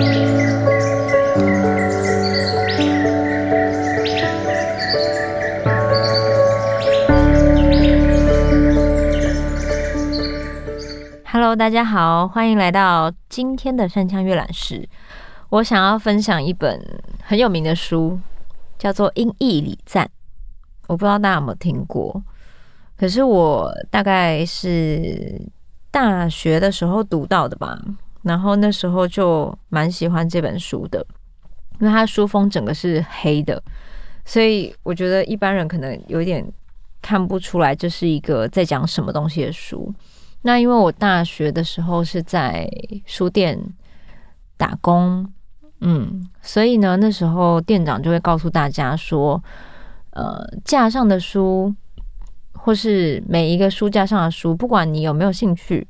Hello，大家好，欢迎来到今天的山羌阅览室。我想要分享一本很有名的书，叫做《音译礼赞》。我不知道大家有没有听过，可是我大概是大学的时候读到的吧。然后那时候就蛮喜欢这本书的，因为它书封整个是黑的，所以我觉得一般人可能有点看不出来这是一个在讲什么东西的书。那因为我大学的时候是在书店打工，嗯，所以呢，那时候店长就会告诉大家说，呃，架上的书或是每一个书架上的书，不管你有没有兴趣，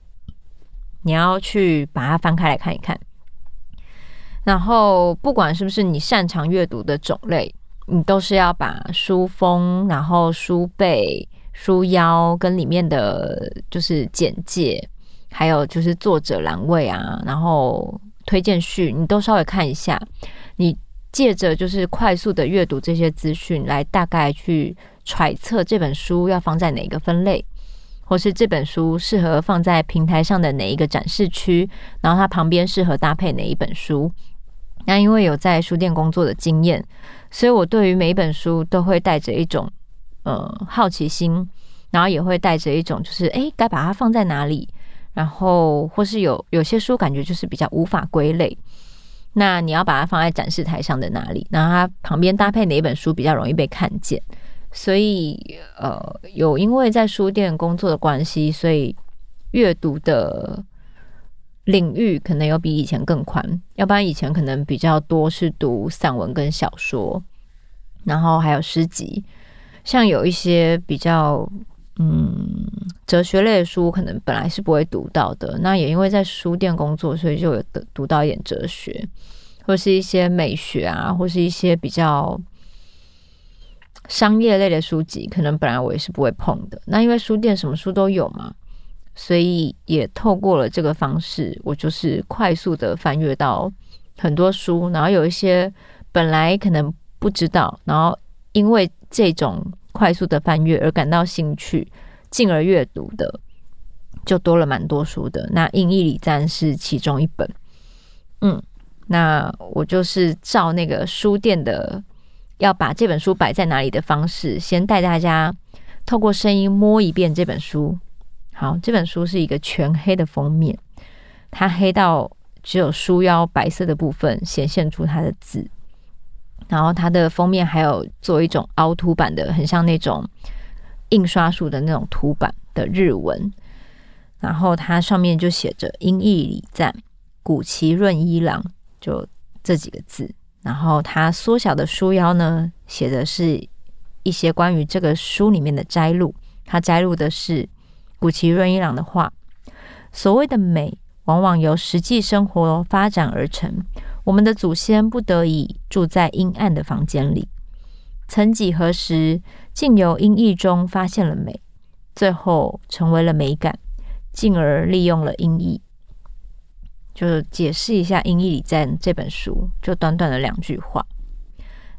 你要去把它翻开来看一看。然后，不管是不是你擅长阅读的种类，你都是要把书封，然后书背。书腰跟里面的就是简介，还有就是作者栏位啊，然后推荐序，你都稍微看一下。你借着就是快速的阅读这些资讯，来大概去揣测这本书要放在哪个分类，或是这本书适合放在平台上的哪一个展示区，然后它旁边适合搭配哪一本书。那因为有在书店工作的经验，所以我对于每一本书都会带着一种。呃，好奇心，然后也会带着一种，就是诶，该把它放在哪里？然后或是有有些书感觉就是比较无法归类，那你要把它放在展示台上的哪里？然后它旁边搭配哪一本书比较容易被看见？所以呃，有因为在书店工作的关系，所以阅读的领域可能有比以前更宽。要不然以前可能比较多是读散文跟小说，然后还有诗集。像有一些比较嗯哲学类的书，可能本来是不会读到的。那也因为在书店工作，所以就有的读到一点哲学，或是一些美学啊，或是一些比较商业类的书籍，可能本来我也是不会碰的。那因为书店什么书都有嘛，所以也透过了这个方式，我就是快速的翻阅到很多书，然后有一些本来可能不知道，然后因为这种。快速的翻阅而感到兴趣，进而阅读的，就多了蛮多书的。那《英译礼赞》是其中一本。嗯，那我就是照那个书店的要把这本书摆在哪里的方式，先带大家透过声音摸一遍这本书。好，这本书是一个全黑的封面，它黑到只有书腰白色的部分显现出它的字。然后它的封面还有做一种凹凸版的，很像那种印刷术的那种凸版的日文。然后它上面就写着“阴翳礼赞，古奇润一郎”，就这几个字。然后它缩小的书腰呢，写的是一些关于这个书里面的摘录。它摘录的是谷崎润一郎的话：“所谓的美，往往由实际生活发展而成。”我们的祖先不得已住在阴暗的房间里，曾几何时，竟由阴翳中发现了美，最后成为了美感，进而利用了阴翳。就解释一下《阴翳礼赞》这本书，就短短的两句话。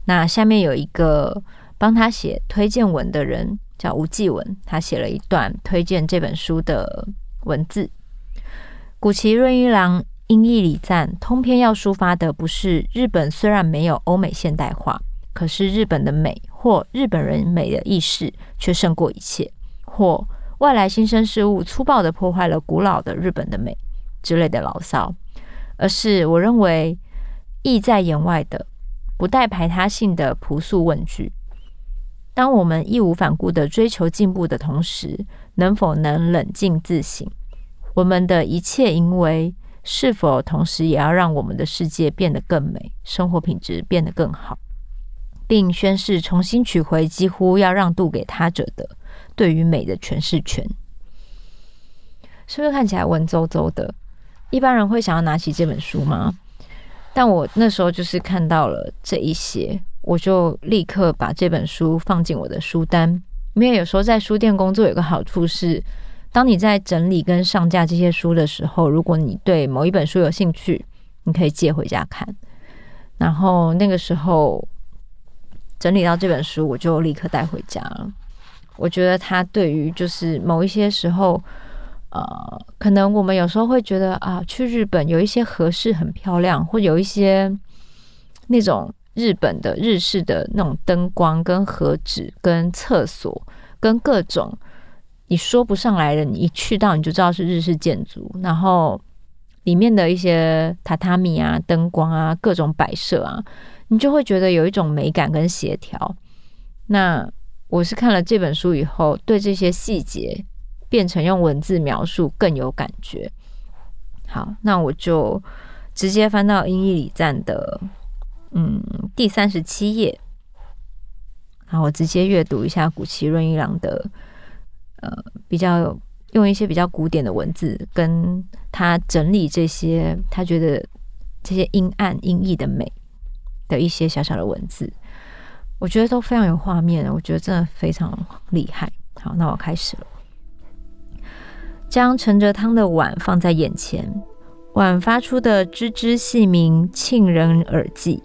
那下面有一个帮他写推荐文的人，叫吴继文，他写了一段推荐这本书的文字：谷崎润一郎。阴翳礼赞通篇要抒发的不是日本虽然没有欧美现代化，可是日本的美或日本人美的意识却胜过一切，或外来新生事物粗暴地破坏了古老的日本的美之类的牢骚，而是我认为意在言外的不带排他性的朴素问句：当我们义无反顾的追求进步的同时，能否能冷静自省？我们的一切行为。是否同时也要让我们的世界变得更美，生活品质变得更好，并宣誓重新取回几乎要让渡给他者的对于美的诠释权？是不是看起来文绉绉的？一般人会想要拿起这本书吗？但我那时候就是看到了这一些，我就立刻把这本书放进我的书单。因为有时候在书店工作有个好处是。当你在整理跟上架这些书的时候，如果你对某一本书有兴趣，你可以借回家看。然后那个时候整理到这本书，我就立刻带回家了。我觉得它对于就是某一些时候，呃，可能我们有时候会觉得啊，去日本有一些合适很漂亮，或有一些那种日本的日式的那种灯光、跟和纸、跟厕所、跟各种你说不上来的，你一去到你就知道是日式建筑，然后。里面的一些榻榻米啊、灯光啊、各种摆设啊，你就会觉得有一种美感跟协调。那我是看了这本书以后，对这些细节变成用文字描述更有感觉。好，那我就直接翻到《英译礼赞》的嗯第三十七页，好，我直接阅读一下谷崎润一郎的呃比较。用一些比较古典的文字，跟他整理这些他觉得这些阴暗阴翳的美的一些小小的文字，我觉得都非常有画面，我觉得真的非常厉害。好，那我开始了。将盛着汤的碗放在眼前，碗发出的吱吱细鸣沁人耳际。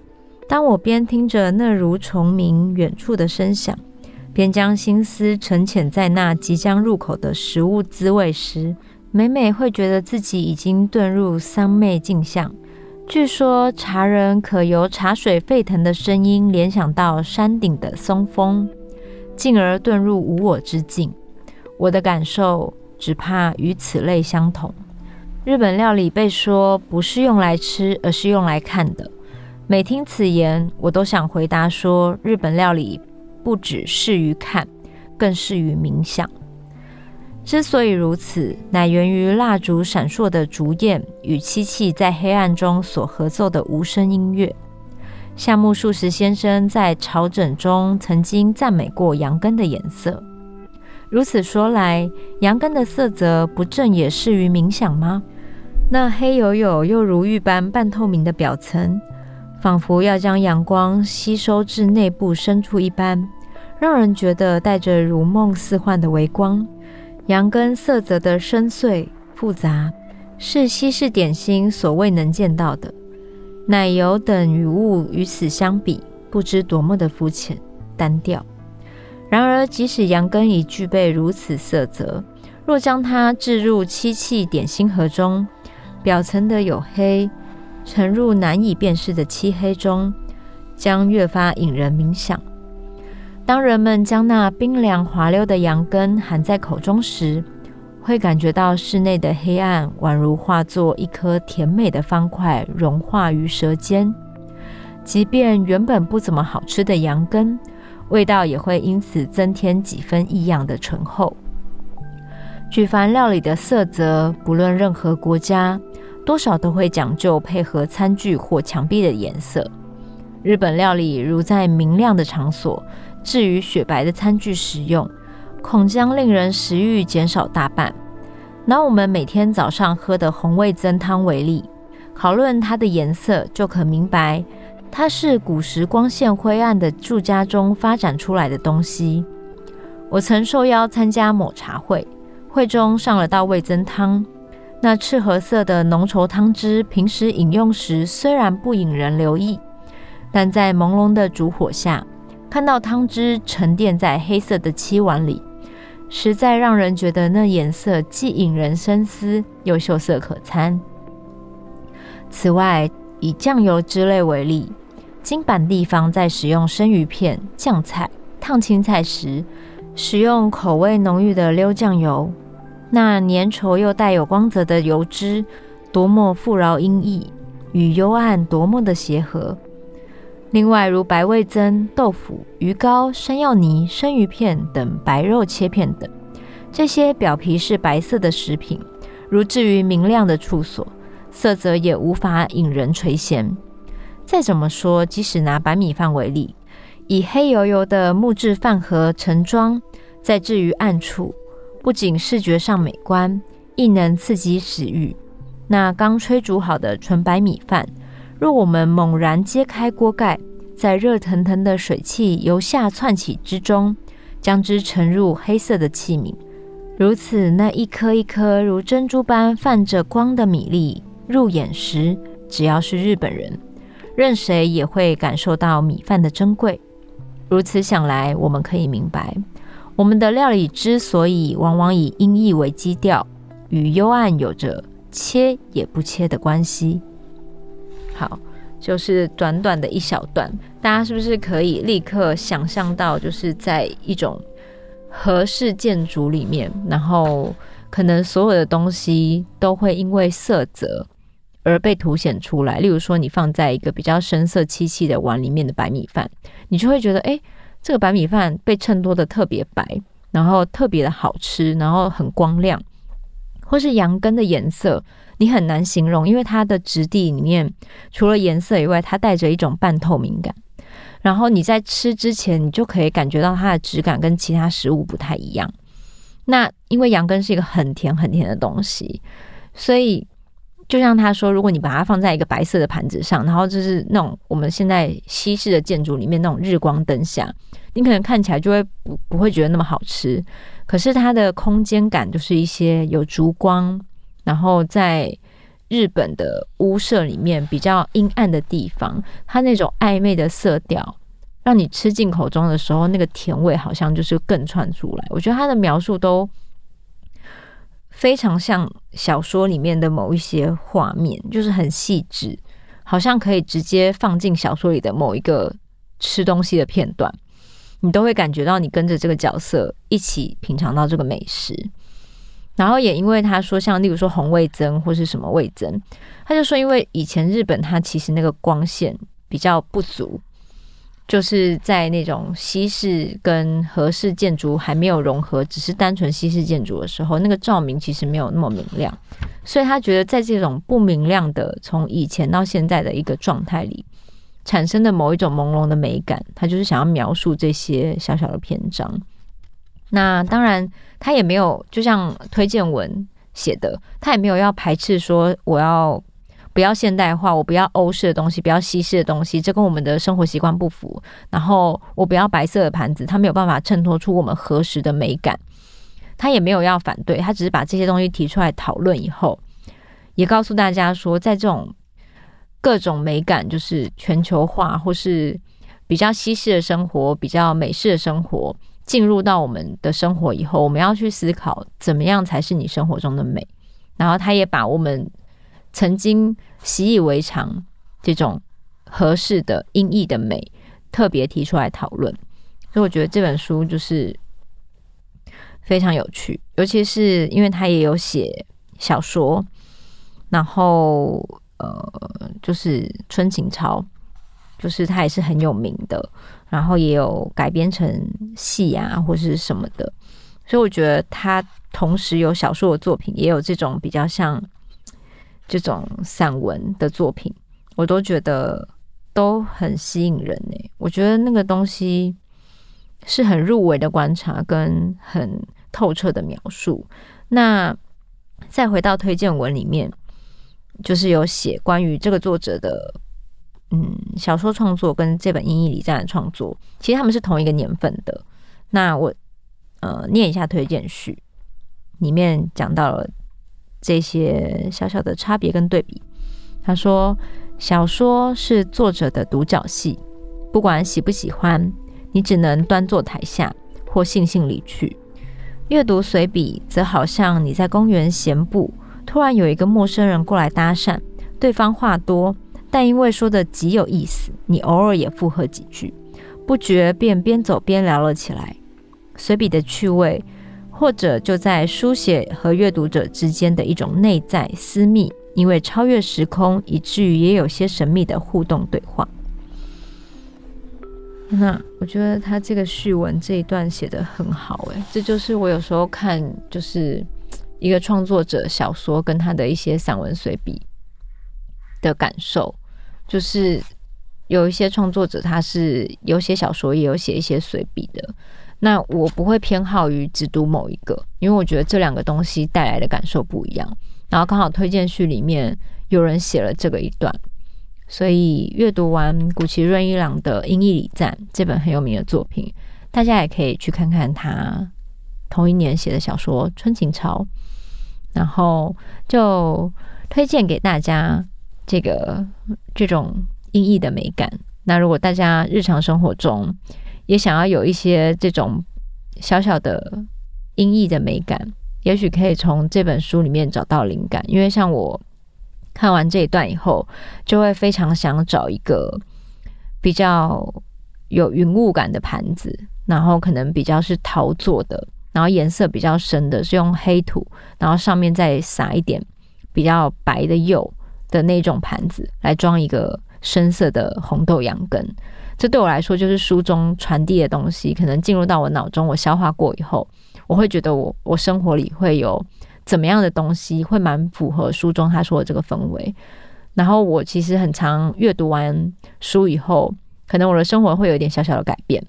当我边听着那如虫鸣远处的声响。边将心思沉潜在那即将入口的食物滋味时，每每会觉得自己已经遁入三昧境相。据说茶人可由茶水沸腾的声音联想到山顶的松风，进而遁入无我之境。我的感受只怕与此类相同。日本料理被说不是用来吃，而是用来看的。每听此言，我都想回答说：日本料理。不只适于看，更适于冥想。之所以如此，乃源于蜡烛闪烁的烛焰与漆器在黑暗中所合奏的无声音乐。夏目漱石先生在《朝枕》中曾经赞美过羊羹的颜色。如此说来，羊羹的色泽不正也适于冥想吗？那黑黝黝又如玉般半透明的表层。仿佛要将阳光吸收至内部深处一般，让人觉得带着如梦似幻的微光。羊羹色泽的深邃复杂，是西式点心所未能见到的。奶油等语物与此相比，不知多么的肤浅单调。然而，即使羊羹已具备如此色泽，若将它置入漆器点心盒中，表层的黝黑。沉入难以辨识的漆黑中，将越发引人冥想。当人们将那冰凉滑溜的羊羹含在口中时，会感觉到室内的黑暗宛如化作一颗甜美的方块，融化于舌尖。即便原本不怎么好吃的羊羹，味道也会因此增添几分异样的醇厚。举凡料理的色泽，不论任何国家。多少都会讲究配合餐具或墙壁的颜色。日本料理如在明亮的场所置于雪白的餐具使用，恐将令人食欲减少大半。拿我们每天早上喝的红味噌汤为例，讨论它的颜色，就可明白它是古时光线灰暗的住家中发展出来的东西。我曾受邀参加某茶会，会中上了道味增汤。那赤褐色的浓稠汤汁，平时饮用时虽然不引人留意，但在朦胧的烛火下，看到汤汁沉淀在黑色的漆碗里，实在让人觉得那颜色既引人深思，又秀色可餐。此外，以酱油之类为例，金板地方在使用生鱼片、酱菜、烫青菜时，使用口味浓郁的溜酱油。那粘稠又带有光泽的油脂，多么富饶阴翳，与幽暗多么的协和。另外，如白味噌、豆腐、鱼糕、山药泥、生鱼片等白肉切片等，这些表皮是白色的食品，如置于明亮的处所，色泽也无法引人垂涎。再怎么说，即使拿白米饭为例，以黑油油的木质饭盒盛装，再置于暗处。不仅视觉上美观，亦能刺激食欲。那刚炊煮好的纯白米饭，若我们猛然揭开锅盖，在热腾腾的水汽由下窜起之中，将之盛入黑色的器皿，如此那一颗一颗如珍珠般泛着光的米粒入眼时，只要是日本人，任谁也会感受到米饭的珍贵。如此想来，我们可以明白，我们的料理之所以往往以阴翳为基调，与幽暗有着切也不切的关系。好，就是短短的一小段，大家是不是可以立刻想象到，就是在一种和式建筑里面，然后可能所有的东西都会因为色泽而被凸显出来。例如说，你放在一个比较深色漆器的碗里面的白米饭，你就会觉得，哎，这个白米饭被衬托的特别白，然后特别的好吃，然后很光亮，或是羊羹的颜色。你很难形容，因为它的质地里面除了颜色以外，它带着一种半透明感。然后你在吃之前，你就可以感觉到它的质感跟其他食物不太一样。那因为羊羹是一个很甜很甜的东西，所以就像他说，如果你把它放在一个白色的盘子上，然后就是那种我们现在西式的建筑里面那种日光灯下，你可能看起来就会不不会觉得那么好吃。可是它的空间感就是一些有烛光。然后在日本的屋舍里面比较阴暗的地方，它那种暧昧的色调，让你吃进口中的时候，那个甜味好像就是更窜出来。我觉得他的描述都非常像小说里面的某一些画面，就是很细致，好像可以直接放进小说里的某一个吃东西的片段，你都会感觉到你跟着这个角色一起品尝到这个美食。然后也因为他说，像例如说红味增或是什么味增，他就说，因为以前日本它其实那个光线比较不足，就是在那种西式跟和式建筑还没有融合，只是单纯西式建筑的时候，那个照明其实没有那么明亮，所以他觉得在这种不明亮的从以前到现在的一个状态里产生的某一种朦胧的美感，他就是想要描述这些小小的篇章。那当然，他也没有就像推荐文写的，他也没有要排斥说我要不要现代化，我不要欧式的东西，不要西式的东西，这跟我们的生活习惯不符。然后我不要白色的盘子，他没有办法衬托出我们何时的美感。他也没有要反对，他只是把这些东西提出来讨论以后，也告诉大家说，在这种各种美感，就是全球化或是比较西式的生活，比较美式的生活。进入到我们的生活以后，我们要去思考怎么样才是你生活中的美。然后他也把我们曾经习以为常这种合适的音译的美特别提出来讨论。所以我觉得这本书就是非常有趣，尤其是因为他也有写小说，然后呃，就是春情抄，就是他也是很有名的。然后也有改编成戏啊，或是什么的，所以我觉得他同时有小说的作品，也有这种比较像这种散文的作品，我都觉得都很吸引人呢。我觉得那个东西是很入微的观察跟很透彻的描述。那再回到推荐文里面，就是有写关于这个作者的。嗯，小说创作跟这本《英译礼赞》的创作，其实他们是同一个年份的。那我呃念一下推荐序，里面讲到了这些小小的差别跟对比。他说，小说是作者的独角戏，不管喜不喜欢，你只能端坐台下或悻悻离去。阅读随笔，则好像你在公园闲步，突然有一个陌生人过来搭讪，对方话多。但因为说的极有意思，你偶尔也附和几句，不觉便边走边聊了起来。随笔的趣味，或者就在书写和阅读者之间的一种内在私密，因为超越时空，以至于也有些神秘的互动对话。那我觉得他这个序文这一段写得很好，诶，这就是我有时候看，就是一个创作者小说跟他的一些散文随笔的感受。就是有一些创作者，他是有写小说，也有写一些随笔的。那我不会偏好于只读某一个，因为我觉得这两个东西带来的感受不一样。然后刚好推荐序里面有人写了这个一段，所以阅读完谷崎润一郎的《阴翳礼赞》这本很有名的作品，大家也可以去看看他同一年写的小说《春情潮》，然后就推荐给大家。这个这种阴翳的美感。那如果大家日常生活中也想要有一些这种小小的音译的美感，也许可以从这本书里面找到灵感。因为像我看完这一段以后，就会非常想找一个比较有云雾感的盘子，然后可能比较是陶做的，然后颜色比较深的，是用黑土，然后上面再撒一点比较白的釉的那种盘子来装一个。深色的红豆羊羹，这对我来说就是书中传递的东西。可能进入到我脑中，我消化过以后，我会觉得我我生活里会有怎么样的东西，会蛮符合书中他说的这个氛围。然后我其实很常阅读完书以后，可能我的生活会有一点小小的改变，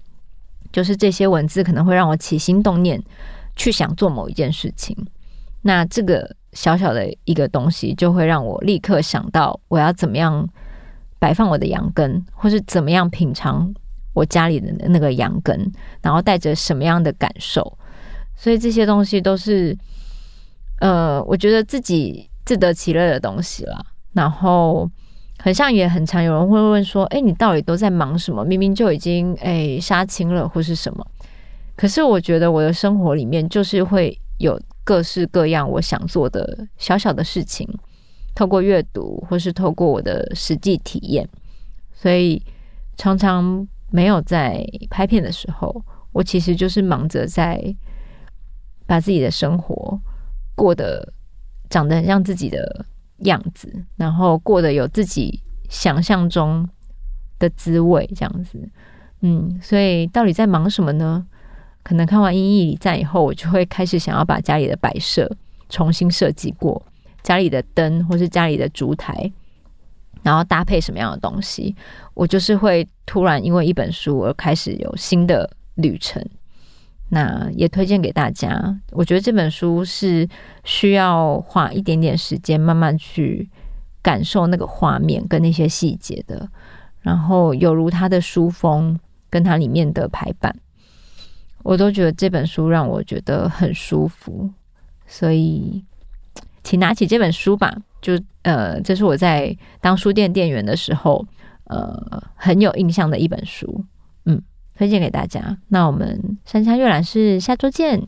就是这些文字可能会让我起心动念，去想做某一件事情。那这个小小的一个东西，就会让我立刻想到我要怎么样。摆放我的羊羹，或是怎么样品尝我家里的那个羊羹，然后带着什么样的感受，所以这些东西都是，呃，我觉得自己自得其乐的东西啦。然后，很像也很常有人会问说：“哎，你到底都在忙什么？明明就已经哎杀青了，或是什么？”可是我觉得我的生活里面就是会有各式各样我想做的小小的事情。透过阅读，或是透过我的实际体验，所以常常没有在拍片的时候，我其实就是忙着在把自己的生活过得长得很像自己的样子，然后过得有自己想象中的滋味，这样子。嗯，所以到底在忙什么呢？可能看完《阴翳礼赞》以后，我就会开始想要把家里的摆设重新设计过。家里的灯，或是家里的烛台，然后搭配什么样的东西，我就是会突然因为一本书而开始有新的旅程。那也推荐给大家，我觉得这本书是需要花一点点时间，慢慢去感受那个画面跟那些细节的。然后有如它的书封跟它里面的排版，我都觉得这本书让我觉得很舒服，所以。请拿起这本书吧，就呃，这是我在当书店店员的时候，呃，很有印象的一本书，嗯，推荐给大家。那我们山下阅览室下周见。